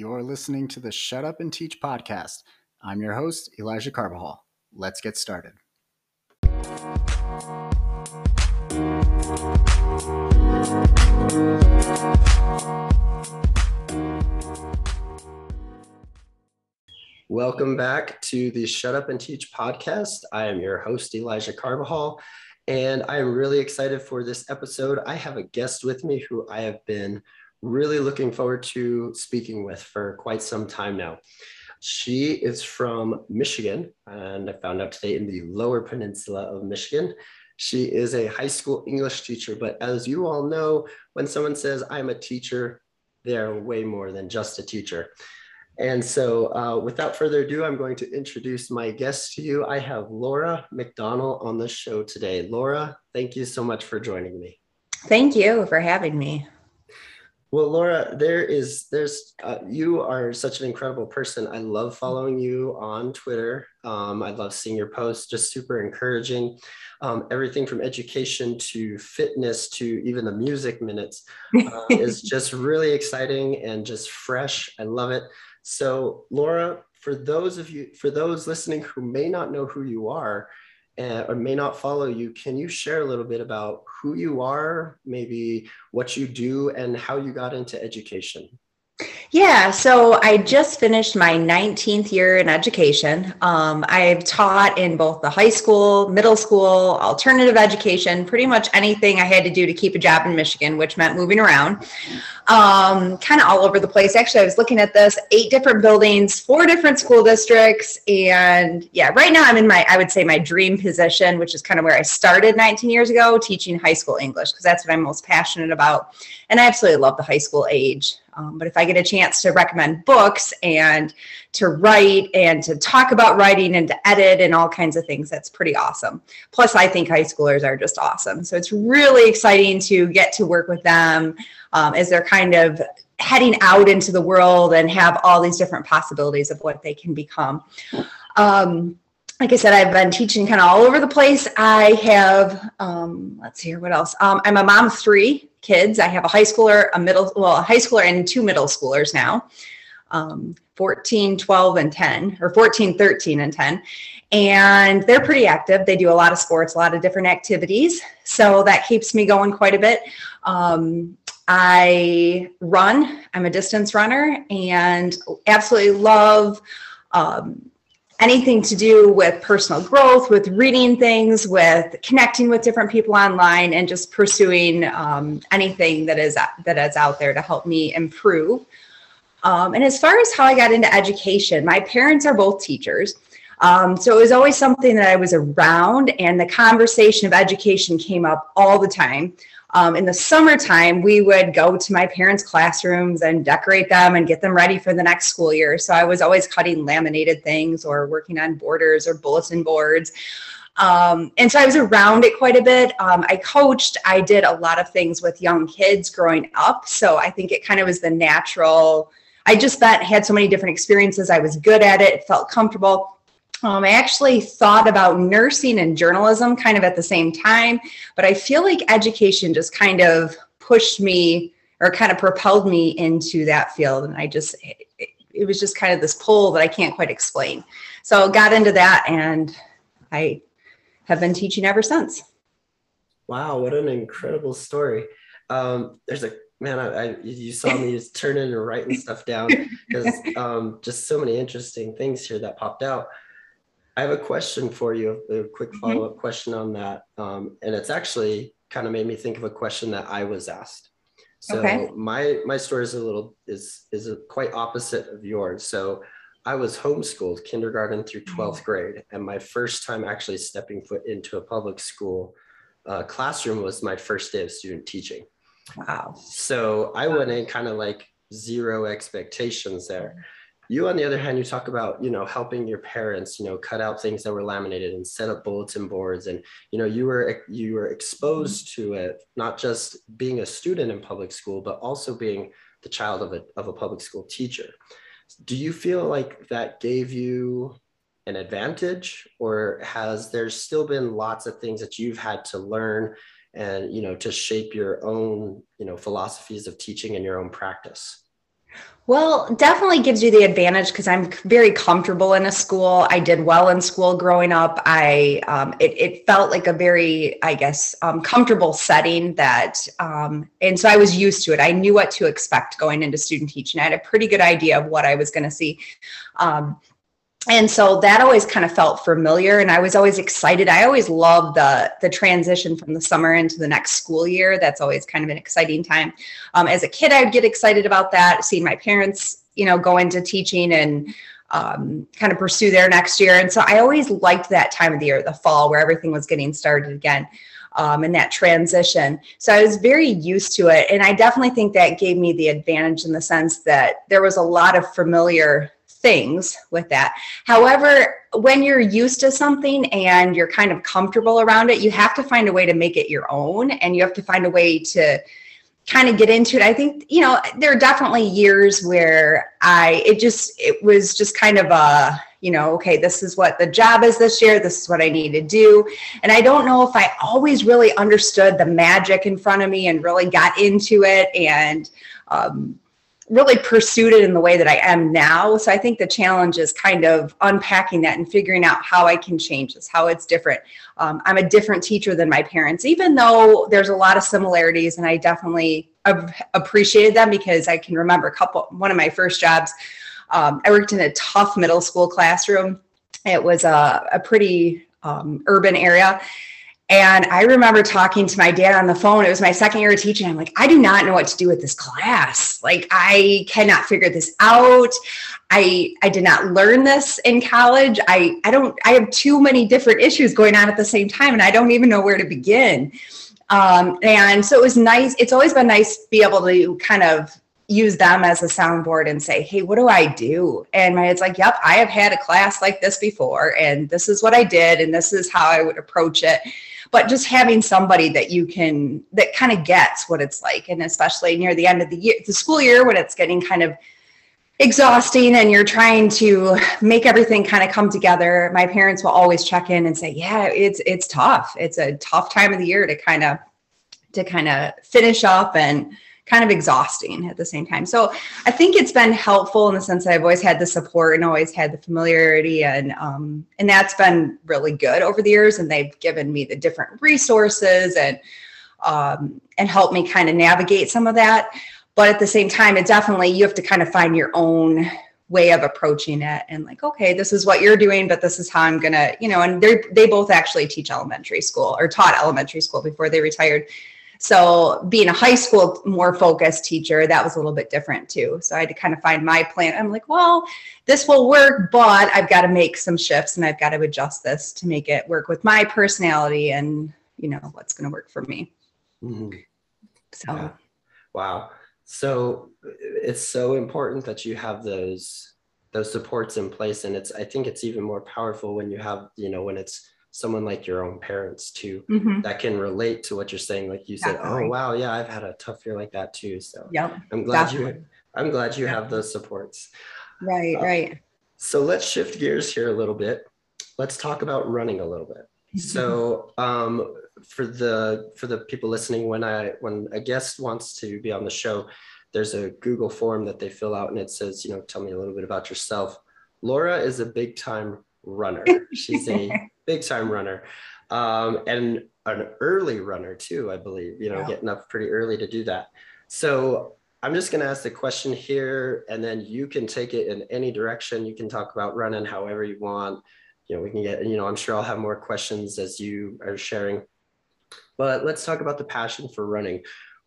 You're listening to the Shut Up and Teach podcast. I'm your host, Elijah Carbajal. Let's get started. Welcome back to the Shut Up and Teach podcast. I am your host, Elijah Carbajal, and I am really excited for this episode. I have a guest with me who I have been really looking forward to speaking with for quite some time now. She is from Michigan, and I found out today in the lower peninsula of Michigan. She is a high school English teacher, but as you all know, when someone says, I'm a teacher, they're way more than just a teacher. And so, uh, without further ado, I'm going to introduce my guest to you. I have Laura McDonell on the show today. Laura, thank you so much for joining me. Thank you for having me. Well, Laura, there is there's uh, you are such an incredible person. I love following you on Twitter. Um, I love seeing your posts, just super encouraging. Um, everything from education to fitness to even the music minutes uh, is just really exciting and just fresh. I love it. So, Laura, for those of you, for those listening who may not know who you are, uh, or may not follow you, can you share a little bit about who you are, maybe what you do, and how you got into education? Yeah, so I just finished my 19th year in education. Um, I've taught in both the high school, middle school, alternative education, pretty much anything I had to do to keep a job in Michigan, which meant moving around, um, kind of all over the place. Actually, I was looking at this eight different buildings, four different school districts. And yeah, right now I'm in my, I would say, my dream position, which is kind of where I started 19 years ago, teaching high school English, because that's what I'm most passionate about. And I absolutely love the high school age. Um, but if I get a chance to recommend books and to write and to talk about writing and to edit and all kinds of things, that's pretty awesome. Plus, I think high schoolers are just awesome. So it's really exciting to get to work with them um, as they're kind of heading out into the world and have all these different possibilities of what they can become. Um, like I said, I've been teaching kind of all over the place. I have, um, let's see here, what else? Um, I'm a mom of three kids. I have a high schooler, a middle, well, a high schooler and two middle schoolers now, um, 14, 12, and 10, or 14, 13, and 10. And they're pretty active. They do a lot of sports, a lot of different activities. So that keeps me going quite a bit. Um, I run, I'm a distance runner, and absolutely love um, anything to do with personal growth, with reading things, with connecting with different people online, and just pursuing um, anything that is that is out there to help me improve. Um, and as far as how I got into education, my parents are both teachers. Um, so it was always something that I was around, and the conversation of education came up all the time. Um, in the summertime, we would go to my parents' classrooms and decorate them and get them ready for the next school year. So I was always cutting laminated things or working on borders or bulletin boards. Um, and so I was around it quite a bit. Um, I coached, I did a lot of things with young kids growing up. So I think it kind of was the natural. I just that had so many different experiences. I was good at it, it felt comfortable. Um, I actually thought about nursing and journalism kind of at the same time, but I feel like education just kind of pushed me or kind of propelled me into that field. And I just, it, it was just kind of this pull that I can't quite explain. So got into that and I have been teaching ever since. Wow, what an incredible story. Um, there's a man, I, I, you saw me just turning and writing stuff down because um, just so many interesting things here that popped out. I have a question for you, a quick mm-hmm. follow up mm-hmm. question on that. Um, and it's actually kind of made me think of a question that I was asked. So okay. my my story is a little is is a quite opposite of yours. So I was homeschooled kindergarten through 12th mm. grade, and my first time actually stepping foot into a public school uh, classroom was my first day of student teaching. Wow! So I went in kind of like zero expectations there you on the other hand you talk about you know helping your parents you know cut out things that were laminated and set up bulletin boards. And you know you were you were exposed to it not just being a student in public school but also being the child of a, of a public school teacher. Do you feel like that gave you an advantage or has there still been lots of things that you've had to learn and you know to shape your own you know philosophies of teaching and your own practice Well, definitely gives you the advantage because I'm very comfortable in a school. I did well in school growing up. I um, it, it, felt like a very, I guess, um, comfortable setting that, um, and so I was used to it. I knew what to expect going into student teaching. I had a pretty good idea of what I was going to see. Um, and so that always kind of felt familiar and i was always excited i always loved the the transition from the summer into the next school year that's always kind of an exciting time um, as a kid i would get excited about that seeing my parents you know go into teaching and um, kind of pursue their next year and so i always liked that time of the year the fall where everything was getting started again um, and that transition. So I was very used to it. And I definitely think that gave me the advantage in the sense that there was a lot of familiar things with that. However, when you're used to something and you're kind of comfortable around it, you have to find a way to make it your own and you have to find a way to kind of get into it. I think, you know, there are definitely years where I, it just, it was just kind of a, you know, okay, this is what the job is this year. This is what I need to do. And I don't know if I always really understood the magic in front of me and really got into it. And, um, really pursued it in the way that I am now. So I think the challenge is kind of unpacking that and figuring out how I can change this, how it's different. Um, I'm a different teacher than my parents, even though there's a lot of similarities, and I definitely appreciated them because I can remember a couple. One of my first jobs, um, I worked in a tough middle school classroom. It was a, a pretty um, urban area and I remember talking to my dad on the phone. It was my second year of teaching. I'm like, I do not know what to do with this class. Like, I cannot figure this out. I I did not learn this in college. I I don't. I have too many different issues going on at the same time, and I don't even know where to begin. Um, and so it was nice. It's always been nice to be able to kind of use them as a soundboard and say, hey, what do I do? And my head's like, yep, I have had a class like this before, and this is what I did, and this is how I would approach it but just having somebody that you can that kind of gets what it's like and especially near the end of the year the school year when it's getting kind of exhausting and you're trying to make everything kind of come together my parents will always check in and say yeah it's it's tough. It's a tough time of the year to kind of to kind of finish up and kind of exhausting at the same time. So I think it's been helpful in the sense that I've always had the support and always had the familiarity and um, and that's been really good over the years. And they've given me the different resources and um, and helped me kind of navigate some of that. But at the same time, it definitely you have to kind of find your own way of approaching it and like okay this is what you're doing but this is how i'm gonna you know and they they both actually teach elementary school or taught elementary school before they retired so being a high school more focused teacher, that was a little bit different too. So I had to kind of find my plan. I'm like, well, this will work, but I've got to make some shifts and I've got to adjust this to make it work with my personality and you know what's going to work for me. Mm-hmm. So, yeah. wow. So it's so important that you have those those supports in place, and it's I think it's even more powerful when you have you know when it's someone like your own parents too mm-hmm. that can relate to what you're saying like you said oh wow yeah i've had a tough year like that too. So yeah i'm glad Definitely. you i'm glad you have those supports. Right uh, right. so let's shift gears here a little bit. Let's talk about running a little bit. So um, for the for the people listening when i when a guest wants to be on the show there's a google form that they fill out and it says you know tell me a little bit about yourself. Laura is a big time runner. She's a big time runner, um, and an early runner too, I believe. You know, yeah. getting up pretty early to do that. So I'm just going to ask the question here, and then you can take it in any direction. You can talk about running however you want. You know, we can get. You know, I'm sure I'll have more questions as you are sharing. But let's talk about the passion for running.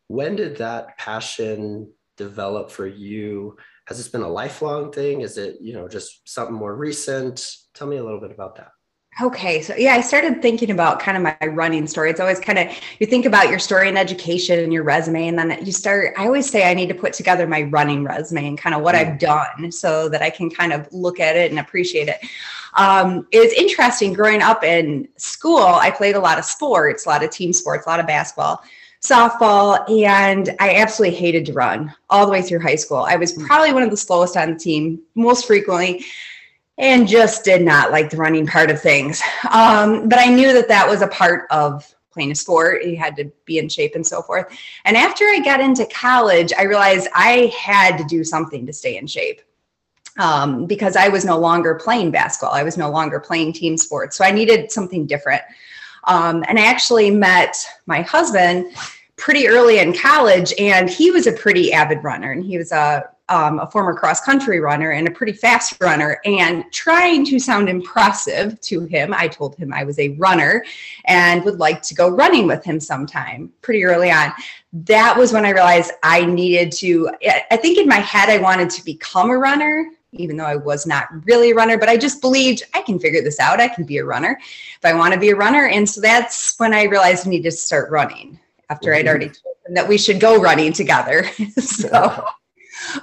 When did that passion develop for you? Has this been a lifelong thing? Is it, you know, just something more recent? Tell me a little bit about that. Okay. So, yeah, I started thinking about kind of my running story. It's always kind of, you think about your story in education and your resume, and then you start, I always say I need to put together my running resume and kind of what I've done so that I can kind of look at it and appreciate it. Um, it was interesting growing up in school. I played a lot of sports, a lot of team sports, a lot of basketball, softball, and I absolutely hated to run all the way through high school. I was probably one of the slowest on the team most frequently and just did not like the running part of things. Um, but I knew that that was a part of playing a sport. You had to be in shape and so forth. And after I got into college, I realized I had to do something to stay in shape um, because I was no longer playing basketball. I was no longer playing team sports. So I needed something different. Um, and I actually met my husband pretty early in college, and he was a pretty avid runner, and he was a um, a former cross country runner and a pretty fast runner. And trying to sound impressive to him, I told him I was a runner and would like to go running with him sometime pretty early on. That was when I realized I needed to, I think in my head, I wanted to become a runner. Even though I was not really a runner, but I just believed I can figure this out. I can be a runner if I want to be a runner. And so that's when I realized I needed to start running after I'd already told him that we should go running together. so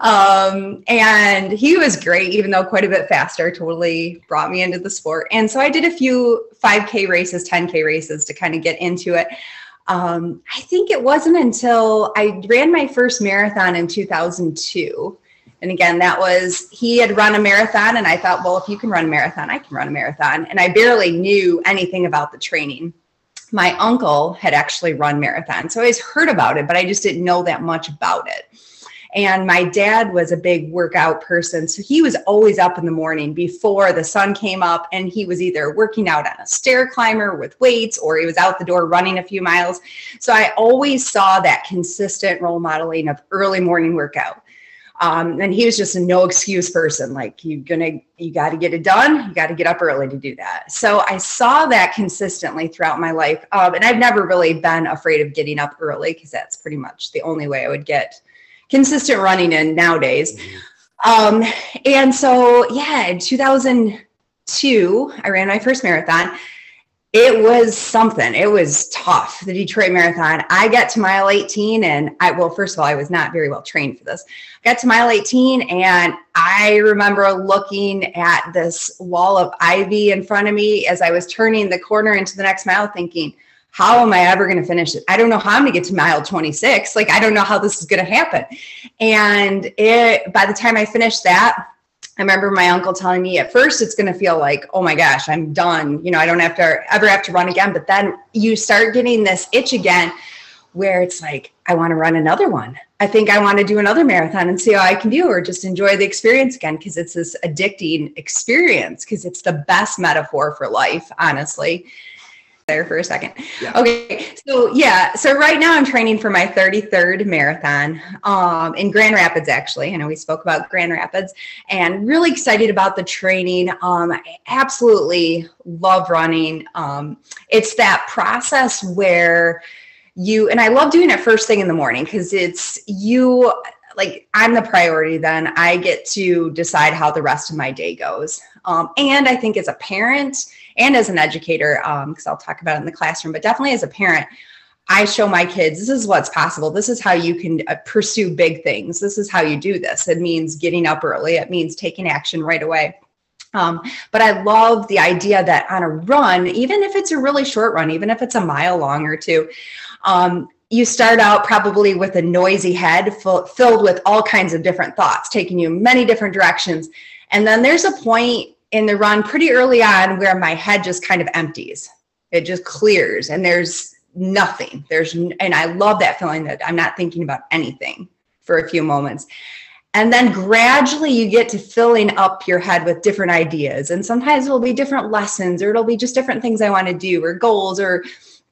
um, and he was great, even though quite a bit faster, totally brought me into the sport. And so I did a few 5K races, 10K races to kind of get into it. Um, I think it wasn't until I ran my first marathon in 2002. And again, that was he had run a marathon, and I thought, well, if you can run a marathon, I can run a marathon. And I barely knew anything about the training. My uncle had actually run marathon, so I always heard about it, but I just didn't know that much about it. And my dad was a big workout person. So he was always up in the morning before the sun came up, and he was either working out on a stair climber with weights or he was out the door running a few miles. So I always saw that consistent role modeling of early morning workout. Um, and he was just a no excuse person. Like you're gonna, you got to get it done. You got to get up early to do that. So I saw that consistently throughout my life, um, and I've never really been afraid of getting up early because that's pretty much the only way I would get consistent running in nowadays. Um, and so, yeah, in 2002, I ran my first marathon. It was something. It was tough. The Detroit Marathon. I got to mile 18, and I well, first of all, I was not very well trained for this. I got to mile 18, and I remember looking at this wall of ivy in front of me as I was turning the corner into the next mile, thinking, how am I ever going to finish it? I don't know how I'm going to get to mile 26. Like, I don't know how this is going to happen. And it, by the time I finished that, I remember my uncle telling me at first it's going to feel like, oh my gosh, I'm done. You know, I don't have to ever have to run again. But then you start getting this itch again where it's like, I want to run another one. I think I want to do another marathon and see how I can do, or just enjoy the experience again because it's this addicting experience because it's the best metaphor for life, honestly there for a second. Yeah. Okay. So yeah. So right now I'm training for my 33rd marathon um, in Grand Rapids, actually. I know we spoke about Grand Rapids and really excited about the training. Um, I absolutely love running. Um, it's that process where you, and I love doing it first thing in the morning because it's you, like I'm the priority then. I get to decide how the rest of my day goes. Um, and I think as a parent, and as an educator, because um, I'll talk about it in the classroom, but definitely as a parent, I show my kids this is what's possible. This is how you can uh, pursue big things. This is how you do this. It means getting up early, it means taking action right away. Um, but I love the idea that on a run, even if it's a really short run, even if it's a mile long or two, um, you start out probably with a noisy head full, filled with all kinds of different thoughts, taking you many different directions. And then there's a point in the run pretty early on where my head just kind of empties. It just clears and there's nothing. There's and I love that feeling that I'm not thinking about anything for a few moments. And then gradually you get to filling up your head with different ideas. And sometimes it'll be different lessons or it'll be just different things I want to do or goals or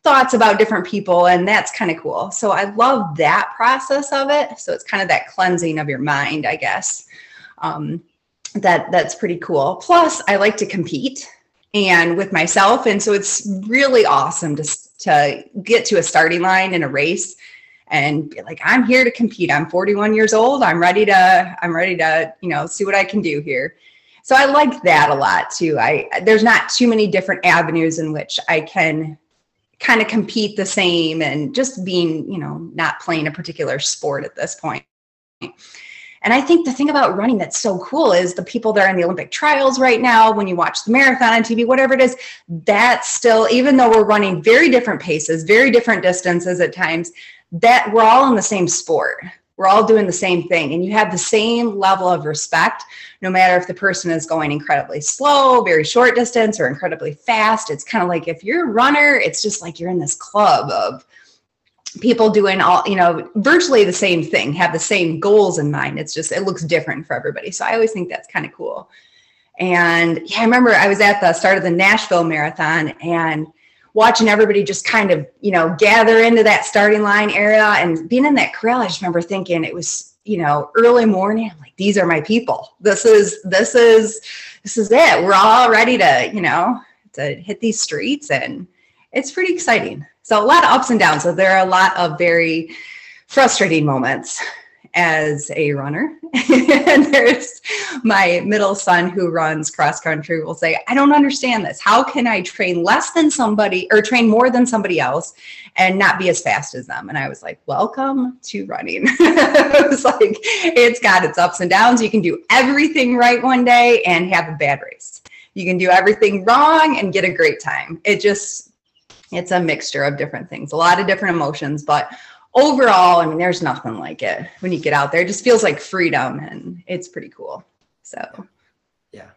thoughts about different people. And that's kind of cool. So I love that process of it. So it's kind of that cleansing of your mind, I guess. Um, that that's pretty cool. Plus, I like to compete and with myself, and so it's really awesome to to get to a starting line in a race and be like, I'm here to compete. I'm 41 years old. I'm ready to I'm ready to you know see what I can do here. So I like that a lot too. I there's not too many different avenues in which I can kind of compete the same and just being you know not playing a particular sport at this point. and I think the thing about running that's so cool is the people that are in the Olympic trials right now, when you watch the marathon on TV, whatever it is, that's still, even though we're running very different paces, very different distances at times, that we're all in the same sport. We're all doing the same thing. And you have the same level of respect no matter if the person is going incredibly slow very short distance or incredibly fast. It's kind of like if you're a runner it's just like you're in this club of people doing all you know virtually the same thing have the same goals in mind. It's just it looks different for everybody. So i always think that's kind of cool. And yeah i remember i was at the start of the nashville marathon and watching everybody just kind of you know gather into that starting line area and being in that crowd i just remember thinking it was you know early morning. I'm like these are my people. This is this is this is it. We're all ready to you know to hit these streets and it's pretty exciting. So a lot of ups and downs. So there are a lot of very frustrating moments as a runner. and there's my middle son who runs cross country will say, I don't understand this. How can I train less than somebody or train more than somebody else and not be as fast as them? And I was like, Welcome to running. it was like, it's got its ups and downs. You can do everything right one day and have a bad race. You can do everything wrong and get a great time. It just it's a mixture of different things, a lot of different emotions, but overall, I mean, there's nothing like it when you get out there. It just feels like freedom and it's pretty cool. So, yeah,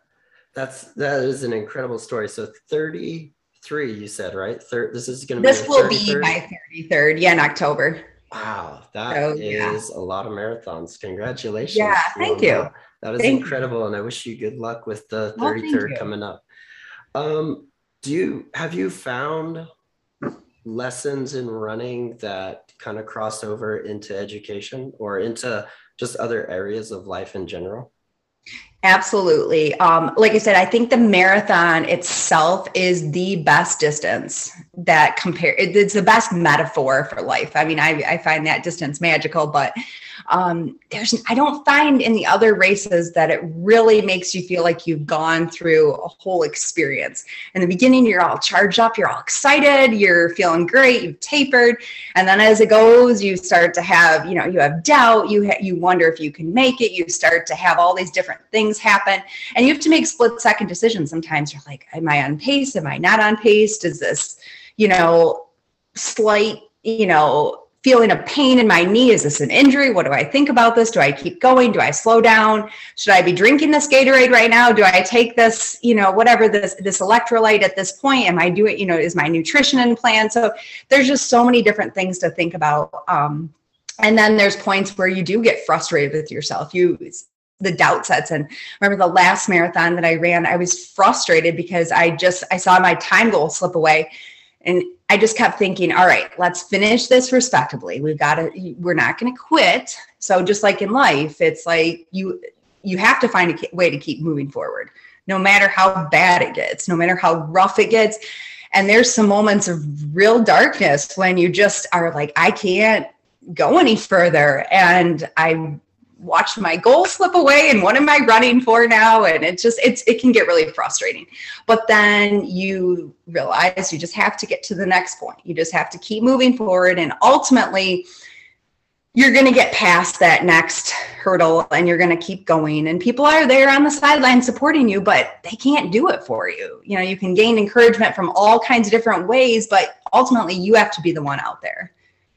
that's that is an incredible story. So, 33, you said, right? Third, this is going to be this will 33rd? be my 33rd, yeah, in October. Wow, that so, is yeah. a lot of marathons. Congratulations. Yeah, thank you. That, that is thank incredible. You. And I wish you good luck with the 33rd well, coming up. Um, do you have you found lessons in running that kind of cross over into education or into just other areas of life in general? Absolutely. Um, like I said, I think the marathon itself is the best distance that compare. It's the best metaphor for life. I mean, I, I find that distance magical, but um, there's I don't find in the other races that it really makes you feel like you've gone through a whole experience. In the beginning, you're all charged up, you're all excited, you're feeling great, you've tapered, and then as it goes, you start to have you know you have doubt, you ha- you wonder if you can make it, you start to have all these different things happen, and you have to make split second decisions. Sometimes you're like, am I on pace? Am I not on pace? Does this you know slight you know feeling a pain in my knee. Is this an injury? What do I think about this? Do I keep going? Do I slow down? Should I be drinking this Gatorade right now? Do I take this, you know, whatever this this electrolyte at this point? Am I doing, you know, is my nutrition in plan? So there's just so many different things to think about. Um, and then there's points where you do get frustrated with yourself. You the doubt sets in. Remember the last marathon that I ran, I was frustrated because I just I saw my time goal slip away and I just kept thinking, all right, let's finish this respectably. We've got to, we're not going to quit. So just like in life, it's like you, you have to find a way to keep moving forward, no matter how bad it gets, no matter how rough it gets. And there's some moments of real darkness when you just are like, I can't go any further. And I watch my goal slip away and what am i running for now? And it just it's it can get really frustrating. But then you realize you just have to get to the next point. You just have to keep moving forward. And ultimately you're going to get past that next hurdle and you're going to keep going. And people are there on the sideline supporting you but they can't do it for you. You know you can gain encouragement from all kinds of different ways but ultimately you have to be the one out there.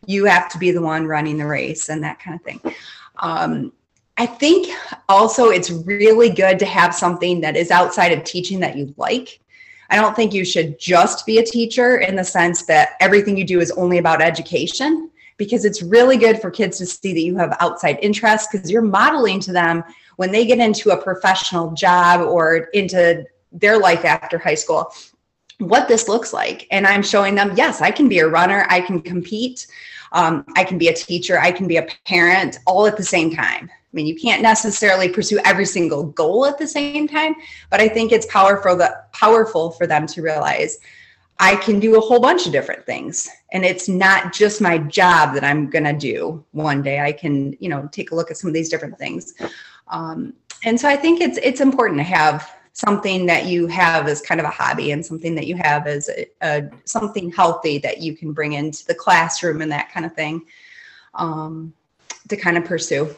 You have to be the one running the race and that kind of thing um, I think also it's really good to have something that is outside of teaching that you like. I don't think you should just be a teacher in the sense that everything you do is only about education, because it's really good for kids to see that you have outside interests because you're modeling to them when they get into a professional job or into their life after high school what this looks like. And I'm showing them, yes, I can be a runner, I can compete, um, I can be a teacher, I can be a parent all at the same time. I mean, you can't necessarily pursue every single goal at the same time, but I think it's powerful that powerful for them to realize I can do a whole bunch of different things. And it's not just my job that I'm going to do one day. I can, you know, take a look at some of these different things. Um, and so I think it's it's important to have something that you have as kind of a hobby and something that you have as a, a something healthy that you can bring into the classroom and that kind of thing um, to kind of pursue.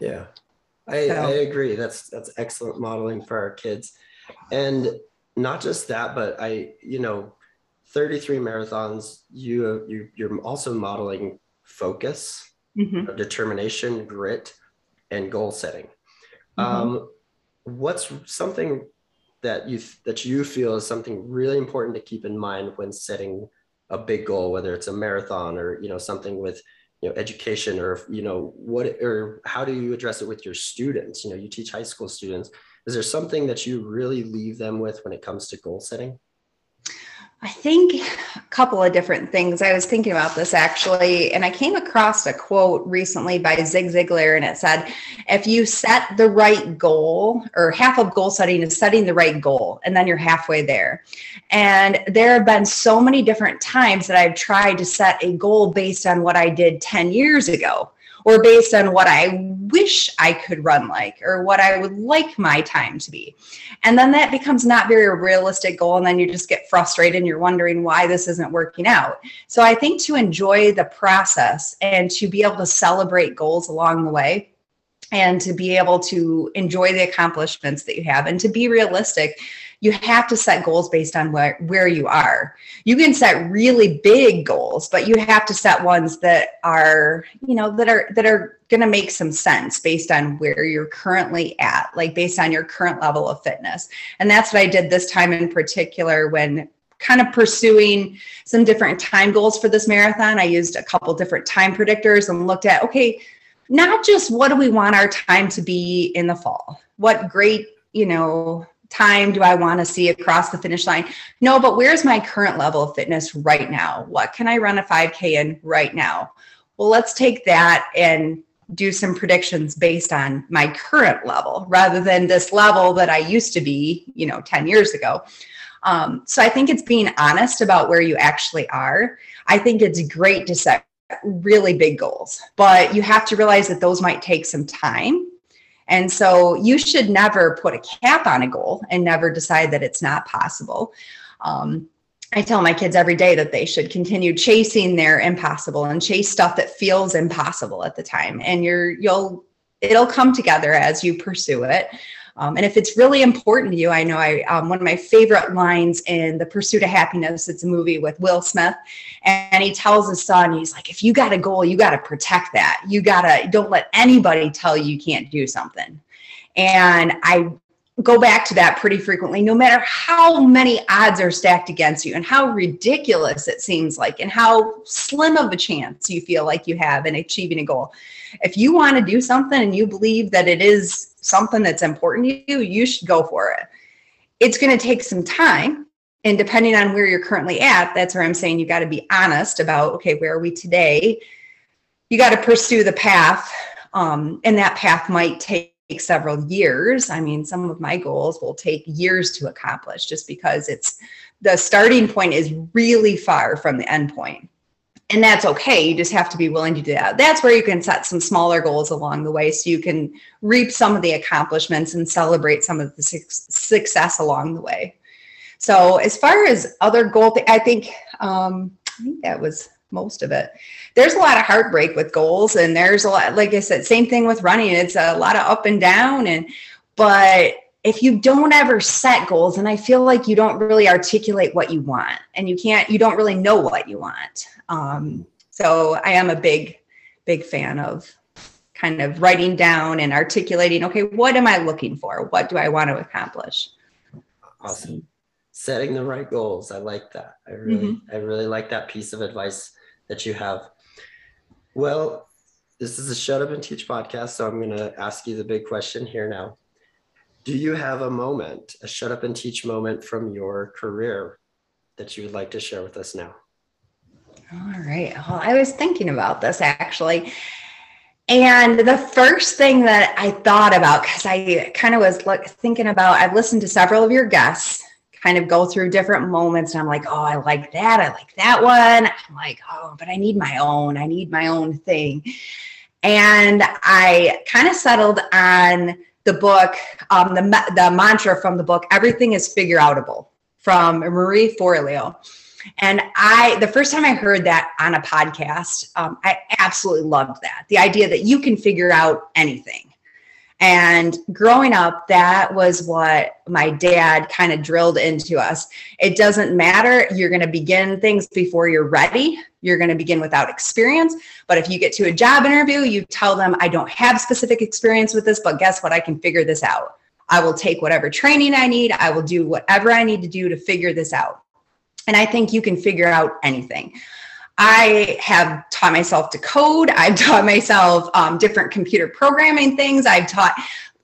Yeah, I, so. I agree. That's that's excellent modeling for our kids, and not just that, but I you know, 33 marathons. You you you're also modeling focus mm-hmm. determination, grit, and goal setting. Mm-hmm. Um, what's something that you that you feel is something really important to keep in mind when setting a big goal, whether it's a marathon or you know something with you know education or you know what or how do you address it with your students? You know, you teach high school students. Is there something that you really leave them with when it comes to goal setting? I think a couple of different things. I was thinking about this actually, and I came across a quote recently by Zig Ziglar, and it said, If you set the right goal, or half of goal setting is setting the right goal, and then you're halfway there. And there have been so many different times that I've tried to set a goal based on what I did 10 years ago or based on what I wish I could run like or what I would like my time to be. And then that becomes not very realistic goal. And then you just get frustrated and you're wondering why this isn't working out. So I think to enjoy the process and to be able to celebrate goals along the way and to be able to enjoy the accomplishments that you have and to be realistic you have to set goals based on where, where you are. You can set really big goals, but you have to set ones that are, you know, that are that are going to make some sense based on where you're currently at, like based on your current level of fitness. And that's what I did this time in particular when kind of pursuing some different time goals for this marathon. I used a couple different time predictors and looked at okay, not just what do we want our time to be in the fall? What great, you know, time do I want to see across the finish line? No, but where's my current level of fitness right now? What can I run a 5K in right now? Well, let's take that and do some predictions based on my current level rather than this level that I used to be, you know, 10 years ago. Um, so I think it's being honest about where you actually are. I think it's great to set really big goals, but you have to realize that those might take some time and so you should never put a cap on a goal and never decide that it's not possible. Um, I tell my kids every day that they should continue chasing their impossible and chase stuff that feels impossible at the time. And you're, you'll, it'll come together as you pursue it. Um, and if it's really important to you, I know I um, one of my favorite lines in The Pursuit of Happiness. It's a movie with Will Smith, and he tells his son, he's like, "If you got a goal, you got to protect that. You gotta don't let anybody tell you you can't do something." And I go back to that pretty frequently, no matter how many odds are stacked against you and how ridiculous it seems like, and how slim of a chance you feel like you have in achieving a goal. If you want to do something and you believe that it is something that's important to you, you should go for it. It's going to take some time. And depending on where you're currently at, that's where I'm saying you got to be honest about okay, where are we today? You got to pursue the path. Um, and that path might take several years. I mean, some of my goals will take years to accomplish just because it's the starting point is really far from the end point and that's okay. You just have to be willing to do that. That's where you can set some smaller goals along the way so you can reap some of the accomplishments and celebrate some of the success along the way. So, as far as other goal, I think um, I think that was most of it. There's a lot of heartbreak with goals, and there's a lot, like I said, same thing with running. It's a lot of up and down, and but if you don't ever set goals and i feel like you don't really articulate what you want and you can't you don't really know what you want. Um, so i am a big big fan of kind of writing down and articulating okay what am i looking for? What do i want to accomplish? Awesome. Setting the right goals. I like that. I really mm-hmm. i really like that piece of advice that you have. Well this is a shut up and teach podcast so i'm going to ask you the big question here now do you have a moment, a shut up and teach moment from your career that you would like to share with us now? All right. Well, I was thinking about this actually. And the first thing that I thought about, because I kind of was look, thinking about, I've listened to several of your guests kind of go through different moments. And I'm like, oh, I like that. I like that one. I'm like, oh, but I need my own. I need my own thing. And I kind of settled on the book, um, the, the mantra from the book, everything is figure outable from Marie Forleo. And I, the first time I heard that on a podcast, um, I absolutely loved that. The idea that you can figure out anything. And growing up, that was what my dad kind of drilled into us. It doesn't matter. You're going to begin things before you're ready. You're going to begin without experience. But if you get to a job interview, you tell them, I don't have specific experience with this, but guess what? I can figure this out. I will take whatever training I need. I will do whatever I need to do to figure this out. And I think you can figure out anything. I have taught myself to code. I've taught myself um, different computer programming things. I've taught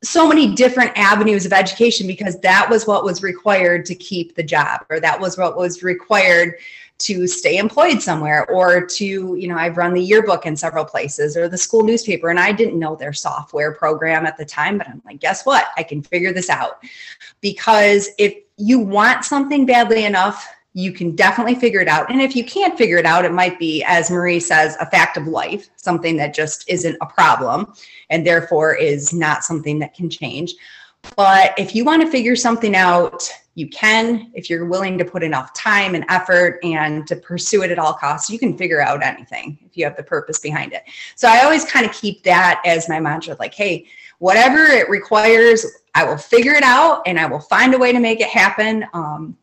so many different avenues of education because that was what was required to keep the job, or that was what was required to stay employed somewhere, or to, you know, I've run the yearbook in several places or the school newspaper, and I didn't know their software program at the time, but I'm like, guess what? I can figure this out. Because if you want something badly enough, you can definitely figure it out. And if you can't figure it out, it might be, as Marie says, a fact of life, something that just isn't a problem and therefore is not something that can change. But if you want to figure something out, you can. If you're willing to put enough time and effort and to pursue it at all costs, you can figure out anything if you have the purpose behind it. So I always kind of keep that as my mantra like, hey, whatever it requires, I will figure it out and I will find a way to make it happen. Um,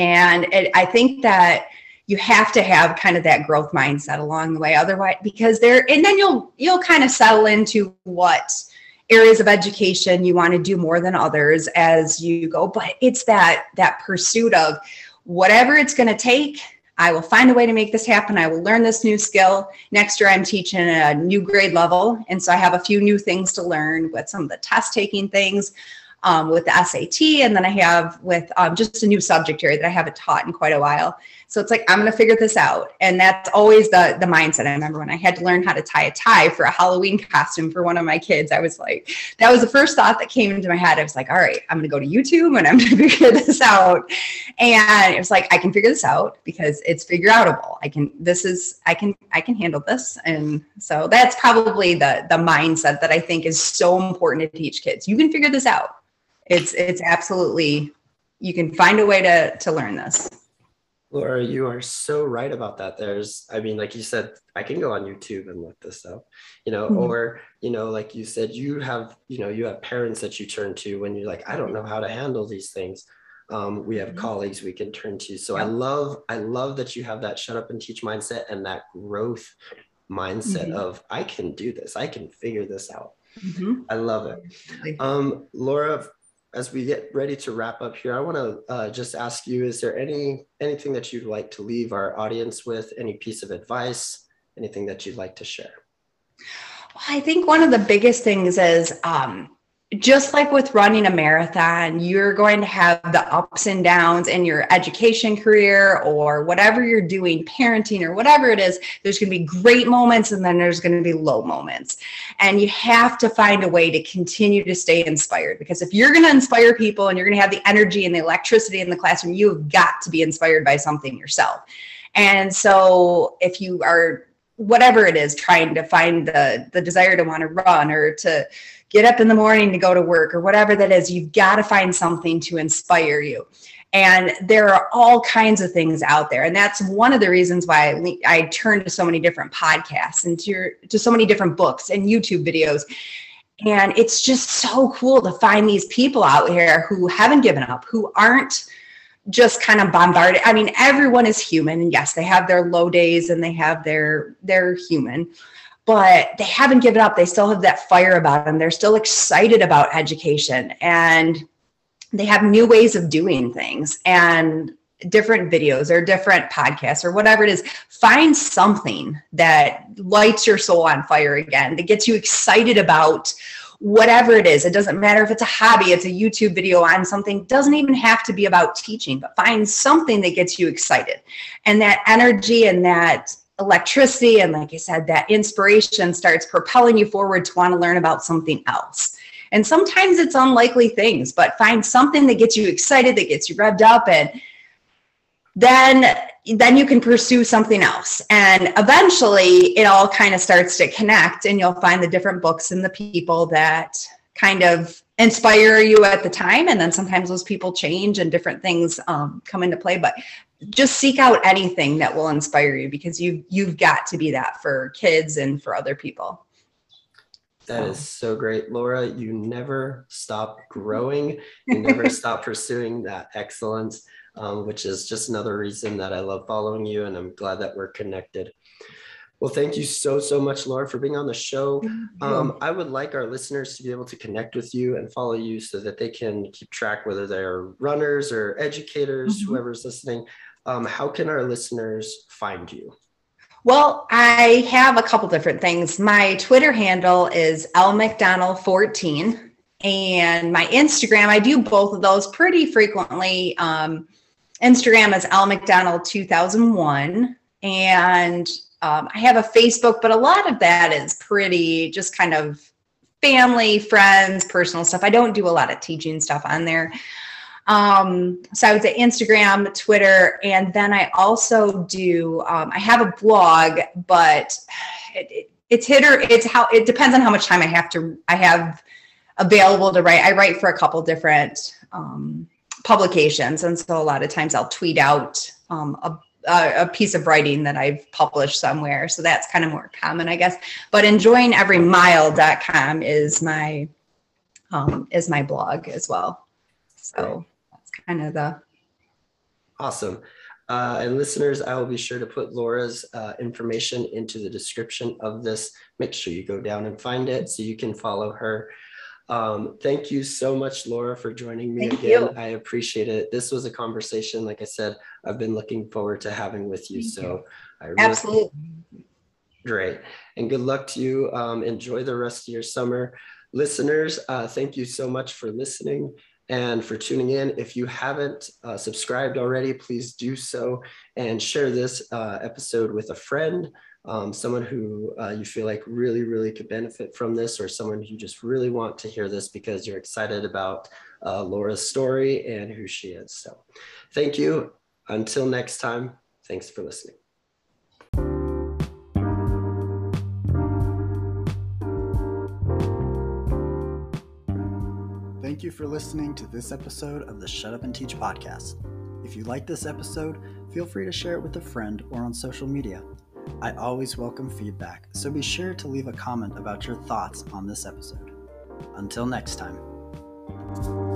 and it, I think that you have to have kind of that growth mindset along the way. Otherwise, because there, and then you'll you'll kind of settle into what areas of education you want to do more than others as you go. But it's that that pursuit of whatever it's going to take. I will find a way to make this happen. I will learn this new skill. Next year, I'm teaching a new grade level. And so I have a few new things to learn with some of the test taking things um, with the SAT, and then I have with um, just a new subject area that I haven't taught in quite a while. So it's like I'm going to figure this out, and that's always the the mindset. I remember when I had to learn how to tie a tie for a Halloween costume for one of my kids. I was like, that was the first thought that came into my head. I was like, all right, I'm going to go to YouTube and I'm going to figure this out. And it was like I can figure this out because it's figure outable. I can. This is I can I can handle this, and so that's probably the the mindset that I think is so important to teach kids. You can figure this out it's it's absolutely you can find a way to to learn this. Laura, you are so right about that. There's, I mean, like you said, I can go on YouTube and look this up, you know, mm-hmm. or, you know, like you said, you have, you know, you have parents that you turn to when you're like, I don't know how to handle these things. Um, we have mm-hmm. colleagues we can turn to. So yeah. I love, I love that you have that shut up and teach mindset and that growth mindset mm-hmm. of I can do this, I can figure this out. Mm-hmm. I love it. Um, Laura, as we get ready to wrap up here, I want to uh, just ask you: Is there any anything that you'd like to leave our audience with? Any piece of advice? Anything that you'd like to share? Well, I think one of the biggest things is um, just like with running a marathon, you're going to have the ups and downs in your education career or whatever you're doing, parenting or whatever it is. There's going to be great moments and then there's going to be low moments. And you have to find a way to continue to stay inspired because if you're going to inspire people and you're going to have the energy and the electricity in the classroom, you've got to be inspired by something yourself. And so if you are whatever it is trying to find the the desire to want to run or to get up in the morning to go to work or whatever that is, you've got to find something to inspire you. And there are all kinds of things out there. And that's one of the reasons why I, I turn to so many different podcasts and to, to so many different books and YouTube videos. And it's just so cool to find these people out here who haven't given up, who aren't just kind of bombarded. I mean, everyone is human. And yes, they have their low days and they have their, they're human but they haven't given up. They still have that fire about them. They're still excited about education and they have new ways of doing things and different videos or different podcasts or whatever it is. Find something that lights your soul on fire again, that gets you excited about whatever it is. It doesn't matter if it's a hobby, it's a YouTube video on something, doesn't even have to be about teaching, but find something that gets you excited. And that energy and that electricity and like i said that inspiration starts propelling you forward to want to learn about something else. And sometimes it's unlikely things but find something that gets you excited that gets you revved up and then then you can pursue something else. And eventually it all kind of starts to connect and you'll find the different books and the people that kind of inspire you at the time and then sometimes those people change and different things um, come into play. But just seek out anything that will inspire you because you you've got to be that for kids and for other people That is so great. Laura, you never stop growing. You never stop pursuing that excellence, um, which is just another reason that I love following you. And I'm glad that we're connected. Well, thank you so, so much, Laura, for being on the show. Um, I would like our listeners to be able to connect with you and follow you so that they can keep track, whether they're runners or educators, mm-hmm. whoever's listening. Um, how can our listeners find you? Well, I have a couple different things. My Twitter handle is L McDonell 14 and my Instagram, I do both of those pretty frequently. Um, Instagram is L McDonell 2001 and um, I have a Facebook, but a lot of that is pretty just kind of family, friends, personal stuff. I don't do a lot of teaching stuff on there. Um, so I would say Instagram, Twitter, and then I also do. Um, I have a blog, but it, it, it's hit or it's how it depends on how much time I have to. I have available to write. I write for a couple different um, publications, and so a lot of times I'll tweet out um, a a, piece of writing that I've published somewhere. So that's kind of more common, I guess. But enjoyingeverymile.com is my um, is my blog as well. So that's kind of the awesome. Uh, and listeners, I will be sure to put Laura's uh, information into the description of this. Make sure you go down and find it so you can follow her. Um, thank you so much, Laura, for joining me thank again. You. I appreciate it. This was a conversation, like I said, I've been looking forward to having with you. Thank so you. I really absolutely great and good luck to you. Um, enjoy the rest of your summer. Listeners, uh, thank you so much for listening and for tuning in. If you haven't uh, subscribed already, please do so and share this uh, episode with a friend, um, someone who uh, you feel like really, really could benefit from this, or someone who just really want to hear this because you're excited about uh, Laura's story and who she is. So thank you. Until next time, thanks for listening. Thank you for listening to this episode of the Shut Up and Teach podcast. If you like this episode, feel free to share it with a friend or on social media. I always welcome feedback, so be sure to leave a comment about your thoughts on this episode. Until next time.